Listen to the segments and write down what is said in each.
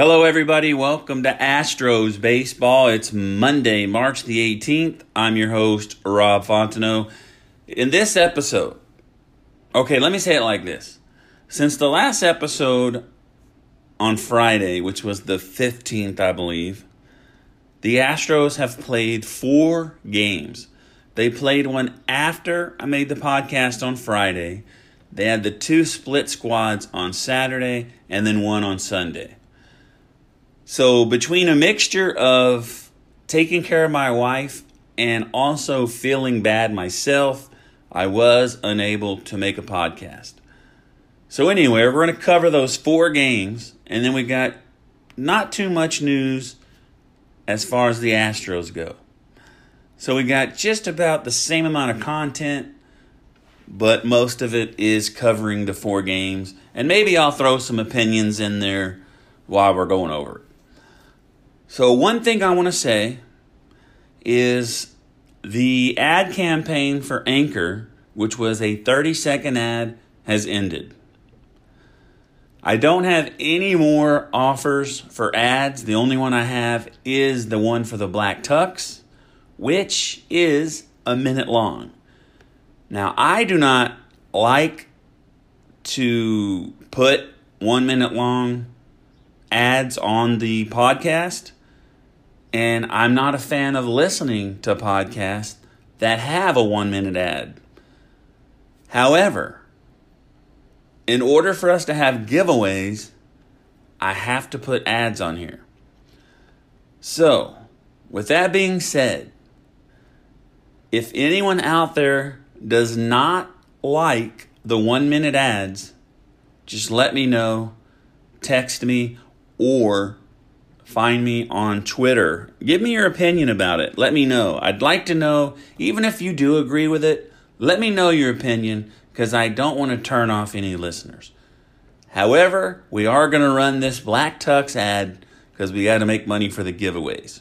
Hello, everybody. Welcome to Astros Baseball. It's Monday, March the 18th. I'm your host, Rob Fontenot. In this episode, okay, let me say it like this. Since the last episode on Friday, which was the 15th, I believe, the Astros have played four games. They played one after I made the podcast on Friday. They had the two split squads on Saturday and then one on Sunday. So, between a mixture of taking care of my wife and also feeling bad myself, I was unable to make a podcast. So, anyway, we're going to cover those four games, and then we got not too much news as far as the Astros go. So, we got just about the same amount of content, but most of it is covering the four games, and maybe I'll throw some opinions in there while we're going over it. So, one thing I want to say is the ad campaign for Anchor, which was a 30 second ad, has ended. I don't have any more offers for ads. The only one I have is the one for the Black Tux, which is a minute long. Now, I do not like to put one minute long ads on the podcast and I'm not a fan of listening to podcasts that have a one minute ad. However, in order for us to have giveaways, I have to put ads on here. So, with that being said, if anyone out there does not like the one minute ads, just let me know, text me, or find me on Twitter. Give me your opinion about it. Let me know. I'd like to know, even if you do agree with it, let me know your opinion because I don't want to turn off any listeners. However, we are going to run this Black Tux ad because we got to make money for the giveaways.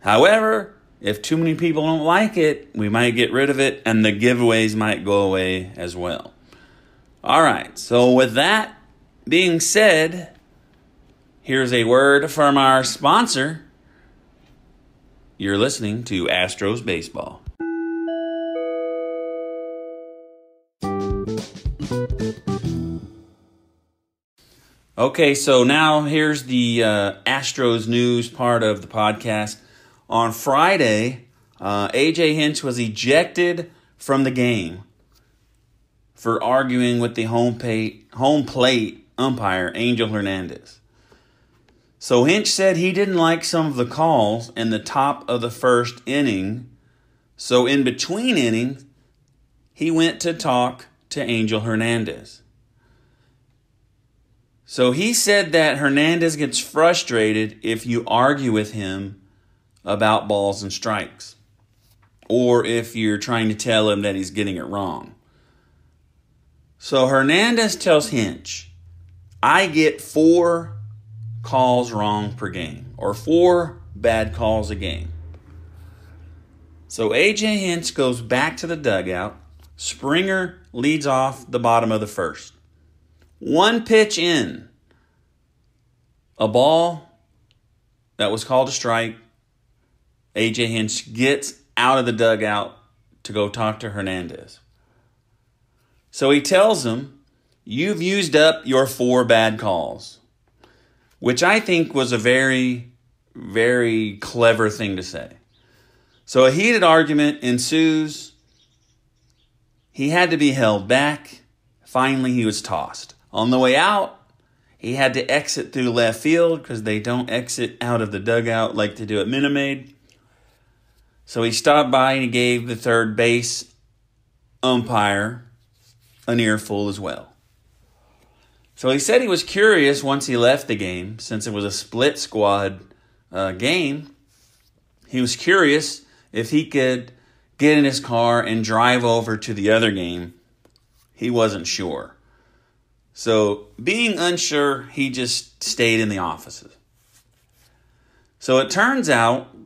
However, if too many people don't like it, we might get rid of it and the giveaways might go away as well. All right, so with that being said, Here's a word from our sponsor. You're listening to Astros Baseball. Okay, so now here's the uh, Astros news part of the podcast. On Friday, uh, AJ Hinch was ejected from the game for arguing with the home, home plate umpire, Angel Hernandez. So Hinch said he didn't like some of the calls in the top of the first inning. So in between innings, he went to talk to Angel Hernandez. So he said that Hernandez gets frustrated if you argue with him about balls and strikes, or if you're trying to tell him that he's getting it wrong. So Hernandez tells Hinch, I get four calls wrong per game, or four bad calls a game. So AJ Hinch goes back to the dugout. Springer leads off the bottom of the first. One pitch in, a ball that was called a strike AJ Hinch gets out of the dugout to go talk to Hernandez. So he tells him, You've used up your four bad calls, which I think was a very, very clever thing to say. So a heated argument ensues. He had to be held back. Finally, he was tossed. On the way out, he had to exit through left field because they don't exit out of the dugout like they do at Minute. So he stopped by and he gave the third base umpire an earful as well. So he said he was curious once he left the game, since it was a split squad uh, game. He was curious if he could get in his car and drive over to the other game. He wasn't sure. So, being unsure, he just stayed in the offices. So it turns out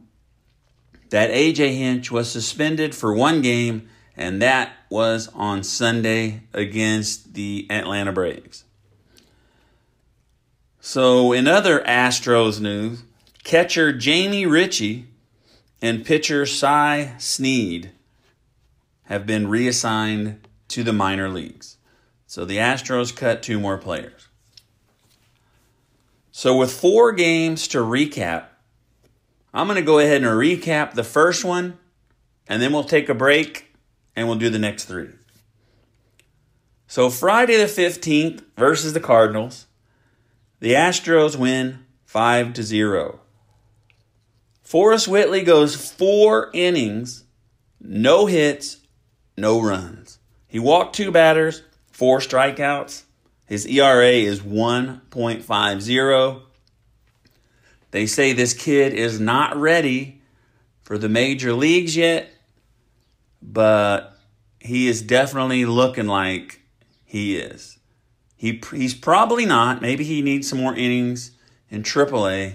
that AJ Hinch was suspended for one game, and that was on Sunday against the Atlanta Braves. So, in other Astros news, catcher Jamie Ritchie and pitcher Cy Sneed have been reassigned to the minor leagues. So the Astros cut two more players. So, with four games to recap, I'm going to go ahead and recap the first one, and then we'll take a break and we'll do the next three. So, Friday the 15th versus the Cardinals, the Astros win 5 to 0. Forrest Whitley goes four innings, no hits, no runs. He walked two batters, four strikeouts. His ERA is 1.50. They say this kid is not ready for the major leagues yet, but he is definitely looking like he is. He, he's probably not. Maybe he needs some more innings in AAA,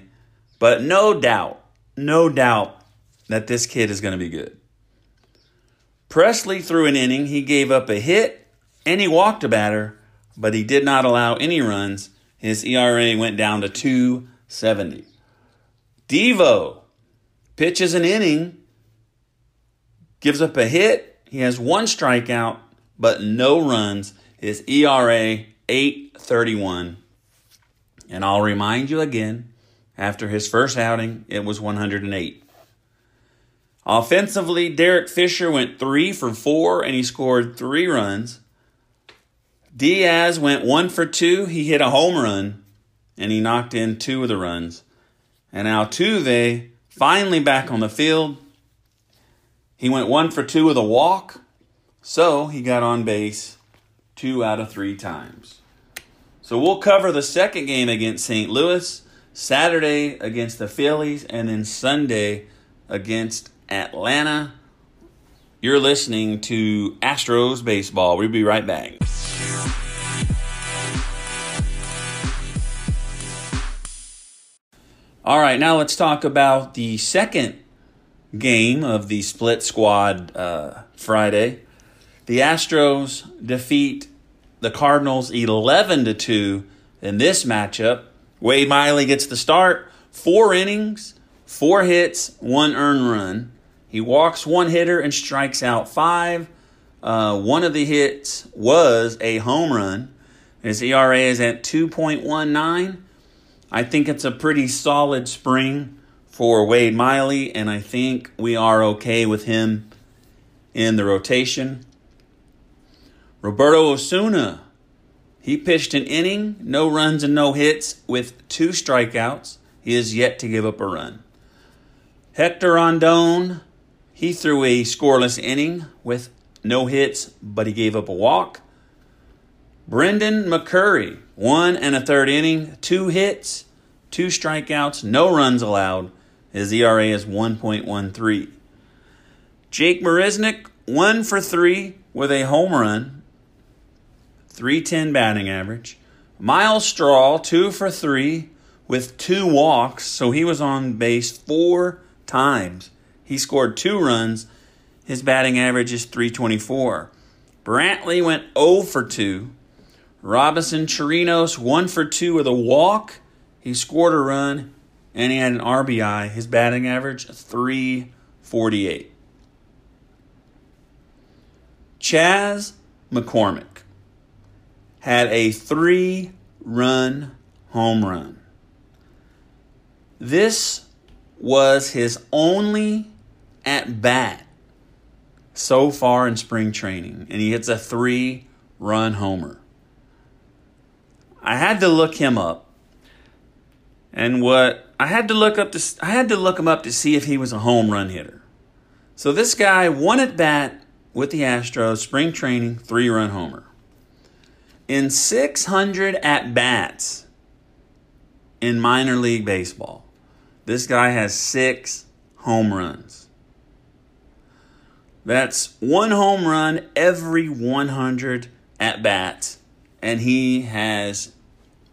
but no doubt no doubt that this kid is going to be good. Pressly threw an inning. He gave up a hit and he walked a batter, but he did not allow any runs. His ERA went down to 270. Devo pitches an inning, gives up a hit. He has one strikeout, but no runs. His ERA 831. And I'll remind you again after his first outing, it was 108. Offensively, Derek Fisher went three for four and he scored three runs. Diaz went one for two. He hit a home run and he knocked in two of the runs. And Altuve finally back on the field. He went one for two with a walk, so he got on base two out of three times. So we'll cover the second game against St. Louis Saturday against the Phillies, and then Sunday against Atlanta. You're listening to Astros Baseball. We'll be right back. All right, now let's talk about the second game of the split squad uh, Friday. The Astros defeat the Cardinals 11 to 2 in this matchup. Wade Miley gets the start, four innings, four hits, one earned run. He walks one hitter and strikes out five. Uh, one of the hits was a home run. His ERA is at 2.19. I think it's a pretty solid spring for Wade Miley, and I think we are okay with him in the rotation. Roberto Osuna he pitched an inning, no runs and no hits, with two strikeouts. He is yet to give up a run. Hector Rondon, he threw a scoreless inning with no hits, but he gave up a walk. Brendan McCurry, one and a third inning, two hits, two strikeouts, no runs allowed. His ERA is 1.13. Jake Marisnick, one for three with a home run 310 batting average. Myles Straw, two for three with two walks, so he was on base four times. He scored two runs. His batting average is 324. Brantley went 0 for 2. Robinson Chirinos 1 for 2 with a walk. He scored a run. and he had an RBI. His batting average 348. Chas McCormick had a three run home run. This was his only at bat so far in spring training, and he hits a three run homer. I had to look him up. And what I had to look up to I had to look him up to see if he was a home run hitter. So this guy won at bat with the Astros, spring training, three run homer. In 600 at bats in minor league baseball, this guy has six home runs. That's one home run every 100 at bats, and he has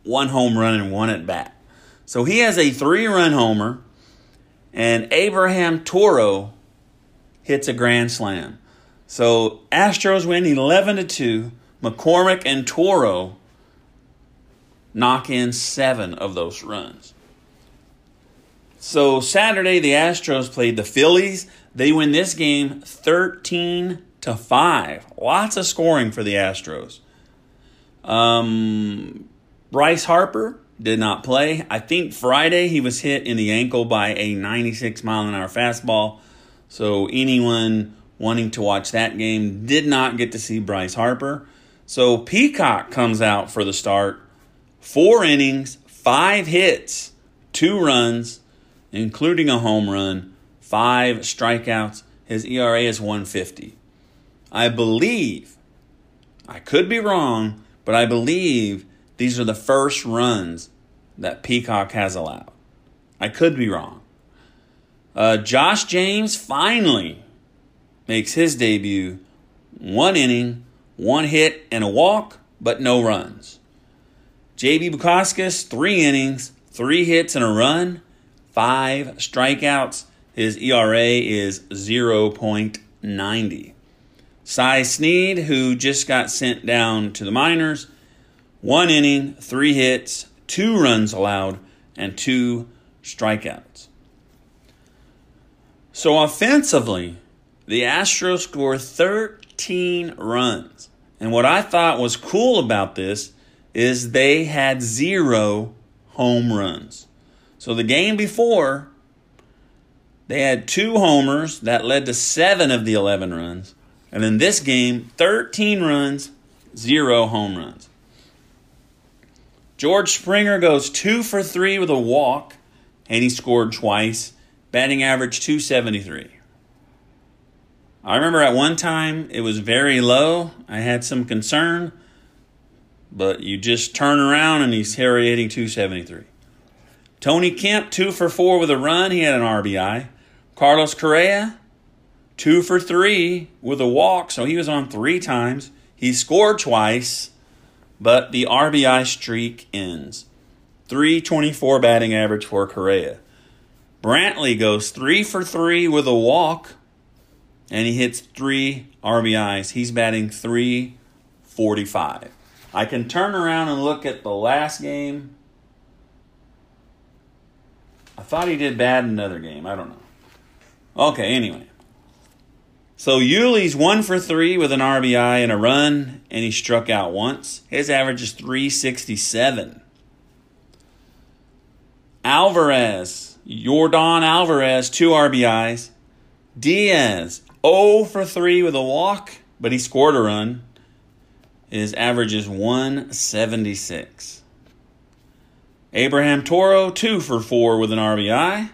one home run and one at bat. So he has a three run homer, and Abraham Toro hits a grand slam. So Astros win 11 to 2. McCormick and Toro knock in seven of those runs. So Saturday the Astros played the Phillies. They win this game 13 to 5. Lots of scoring for the Astros. Um, Bryce Harper did not play. I think Friday he was hit in the ankle by a 96 mile an hour fastball. So anyone wanting to watch that game did not get to see Bryce Harper. So Peacock comes out for the start. Four innings, five hits, two runs, including a home run, five strikeouts. His ERA is 150. I believe, I could be wrong, but I believe these are the first runs that Peacock has allowed. I could be wrong. Uh, Josh James finally makes his debut. One inning, one hit, and a walk, but no runs. JB Bukauskas, three innings, three hits, and a run, five strikeouts. His ERA is 0.90. Cy Sneed, who just got sent down to the minors, one inning, three hits, two runs allowed, and two strikeouts. So offensively, the Astros score 13 runs. And what I thought was cool about this is they had zero home runs. So the game before, they had two homers that led to seven of the 11 runs. And in this game, 13 runs, zero home runs. George Springer goes two for three with a walk, and he scored twice. Batting average 273. I remember at one time it was very low. I had some concern, but you just turn around and he's hitting 273. Tony Kemp, two for four with a run. He had an RBI. Carlos Correa, two for three with a walk, so he was on three times. He scored twice but the RBI streak ends. 324 batting average for Correa. Brantley goes three for three with a walk, and he hits three RBIs. He's batting 345. I can turn around and look at the last game. I thought he did bad in another game. I don't know. Okay, anyway. So Yuli's one for three with an RBI and a run, and he struck out once. His average is 367. Alvarez, Yordan Alvarez, two RBIs. Diaz, 0 for 3 with a walk, but he scored a run. His average is 176. Abraham Toro, 2 for 4 with an RBI.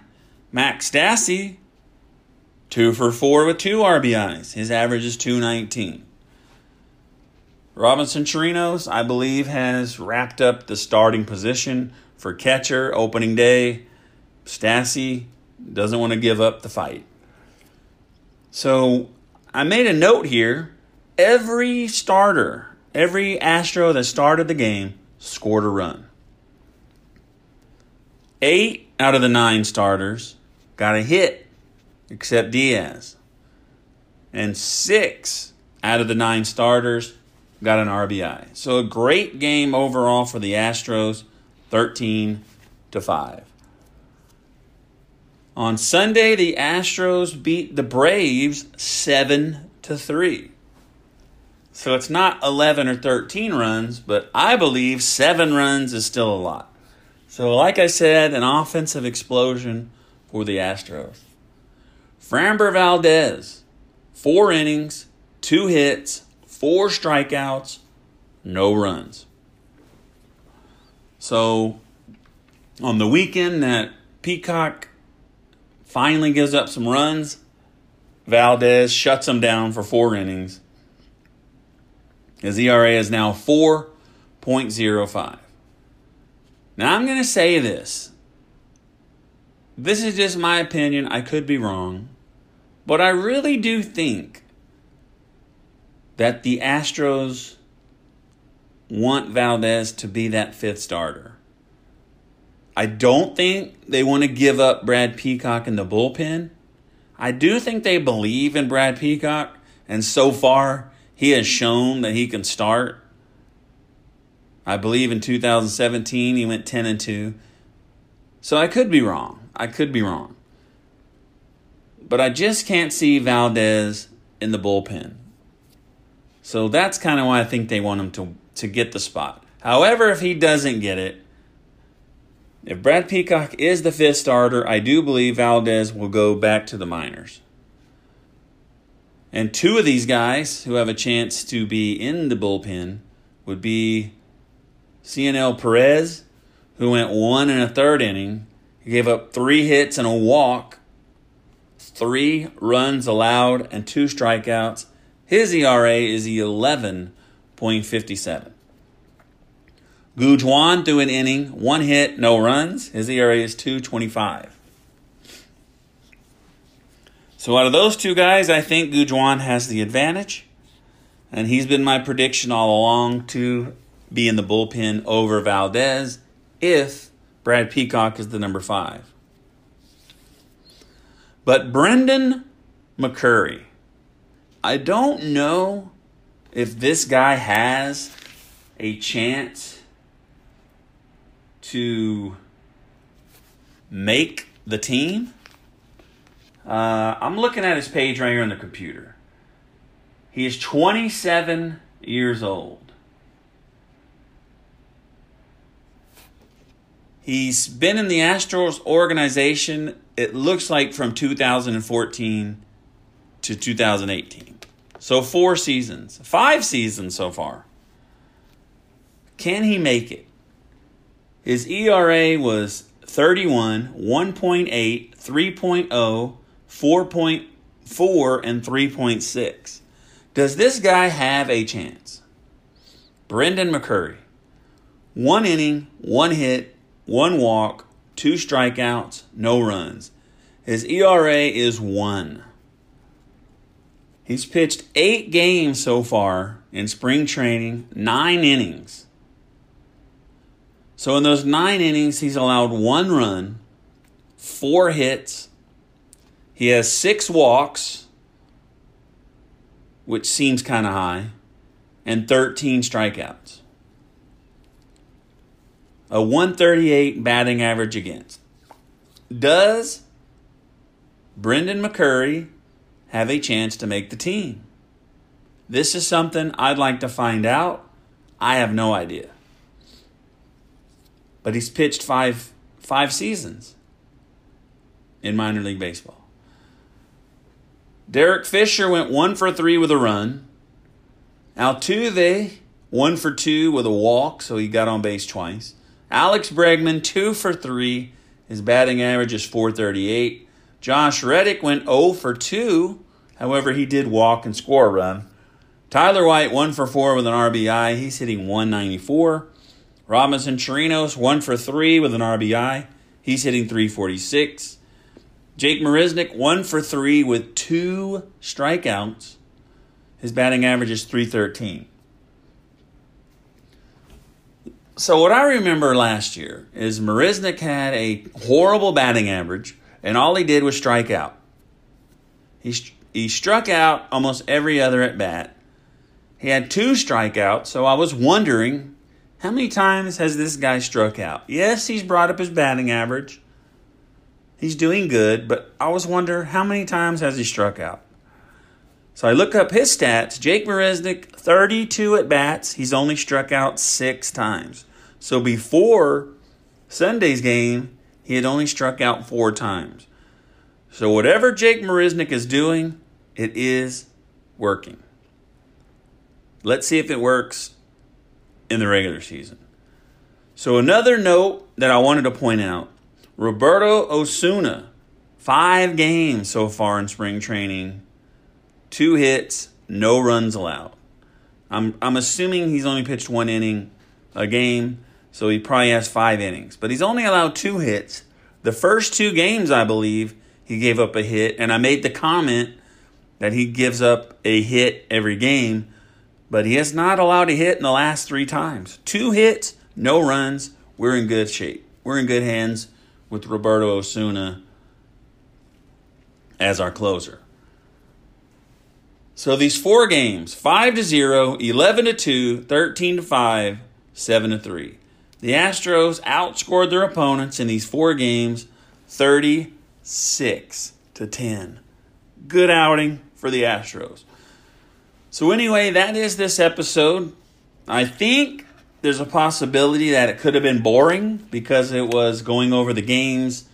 Max Stassi, Two for four with two RBIs. His average is 219. Robinson Chirinos, I believe, has wrapped up the starting position for catcher opening day. Stassi doesn't want to give up the fight. So I made a note here. Every starter, every Astro that started the game scored a run. Eight out of the nine starters got a hit except Diaz. And six out of the nine starters got an RBI. So a great game overall for the Astros, 13 to 5. On Sunday, the Astros beat the Braves 7 to 3. So it's not 11 or 13 runs, but I believe 7 runs is still a lot. So like I said, an offensive explosion for the Astros. Framber Valdez, 4 innings, 2 hits, 4 strikeouts, no runs. So on the weekend that Peacock finally gives up some runs, Valdez shuts him down for four innings. His ERA is now 4.05. Now I'm going to say this. This is just my opinion. I could be wrong. But I really do think that the Astros want Valdez to be that fifth starter. I don't think they want to give up Brad Peacock in the bullpen. I do think they believe in Brad Peacock, and so far he has shown that he can start. I believe in 2017 he went 10 and 2. So I could be wrong. I could be wrong. But I just can't see Valdez in the bullpen. So that's kind of why I think they want him to to get the spot. However, if he doesn't get it, if Brad Peacock is the fifth starter, I do believe Valdez will go back to the minors. And two of these guys who have a chance to be in the bullpen would be Cionel Perez, who went one and a third inning. He gave up three hits and a walk, three runs allowed, and two strikeouts. His ERA is 11 0.57. Gujuan threw an inning, one hit, no runs. His ERA is 2.25. So out of those two guys, I think Gujuan has the advantage. And he's been my prediction all along to be in the bullpen over Valdez if Brad Peacock is the number five. But Brendan McCurry, I don't know if this guy has a chance to make the team, uh, I'm looking at his page right here on the computer. He is 27 years old. He's been in the Astros organization, it looks like from 2014 to 2018. So, four seasons, five seasons so far. Can he make it? His ERA was 31, 1.8, 3.0, 4.4, and 3.6. Does this guy have a chance? Brendan McCurry. One inning, one hit, one walk, two strikeouts, no runs. His ERA is one. He's pitched eight games so far in spring training, nine innings. So in those nine innings, he's allowed one run, four hits. He has six walks, which seems kind of high, and 13 strikeouts. A 138 batting average against. Does Brendan McCurry have a chance to make the team? This is something I'd like to find out. I have no idea. But he's pitched five five seasons in minor league baseball. Derek Fisher went one for three with a run. Altuve one for two with a walk, so he got on base twice. Alex Bregman two for three. His batting average is 438. Josh Reddick went 0 for 2. However, he did walk and score a run. Tyler White 1 for 4 with an RBI. He's hitting 194. Robinson Chirinos 1 for 3 with an RBI. He's hitting 346. Jake Marisnick 1 for 3 with two strikeouts. His batting average is 313. So, what I remember last year is Marisnick had a horrible batting average and all he did was strike out. He, he struck out almost every other at bat. He had two strikeouts, so I was wondering how many times has this guy struck out? Yes, he's brought up his batting average, He's doing good, but I always wonder how many times has he struck out? So I look up his stats. Jake Marisnick, 32 at bats. He's only struck out six times. So before Sunday's game, he had only struck out four times. So whatever Jake Marisnick is doing, it is working. Let's see if it works in the regular season. So another note that I wanted to point out Roberto Osuna, five games so far in spring training, two hits, no runs allowed. I'm, I'm assuming he's only pitched one inning a game, so he probably has five innings. But he's only allowed two hits. The first two games, I believe, he gave up a hit, and I made the comment that he gives up a hit every game, but he has not allowed a hit in the last three times. Two hits, no runs. We're in good shape. We're in good hands with Roberto Osuna as our closer. So these four games 5 to 0, 11 to 2, 13 to 5, 7 to 3. The Astros outscored their opponents in these four games 36 to 10. Good outing for the Astros. So, anyway, that is this episode. I think there's a possibility that it could have been boring because it was going over the games.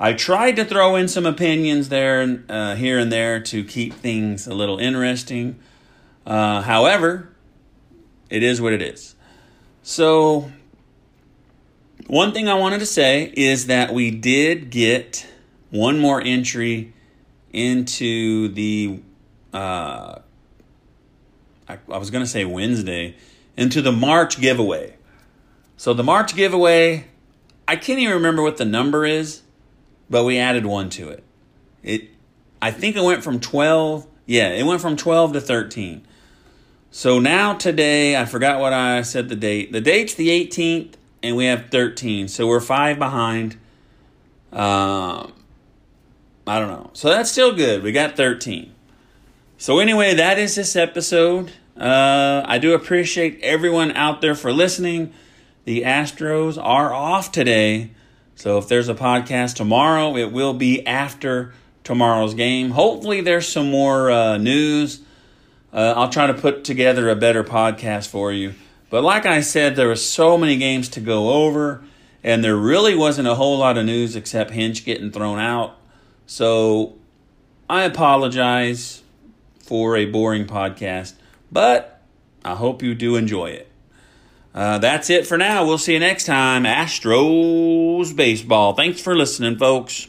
I tried to throw in some opinions there, uh, here and there, to keep things a little interesting. Uh, however, it is what it is. So, one thing I wanted to say is that we did get one more entry into the uh, I, I was going to say Wednesday into the March giveaway. So the March giveaway, I can't even remember what the number is, but we added one to it. It I think it went from 12, yeah, it went from 12 to 13. So now today, I forgot what I said the date. The date's the 18th and we have 13. So we're 5 behind. Um I don't know. So that's still good. We got 13. So, anyway, that is this episode. Uh, I do appreciate everyone out there for listening. The Astros are off today. So, if there's a podcast tomorrow, it will be after tomorrow's game. Hopefully, there's some more uh, news. Uh, I'll try to put together a better podcast for you. But, like I said, there were so many games to go over, and there really wasn't a whole lot of news except Hinch getting thrown out. So, I apologize for a boring podcast, but I hope you do enjoy it. Uh, that's it for now. We'll see you next time. Astros Baseball. Thanks for listening, folks.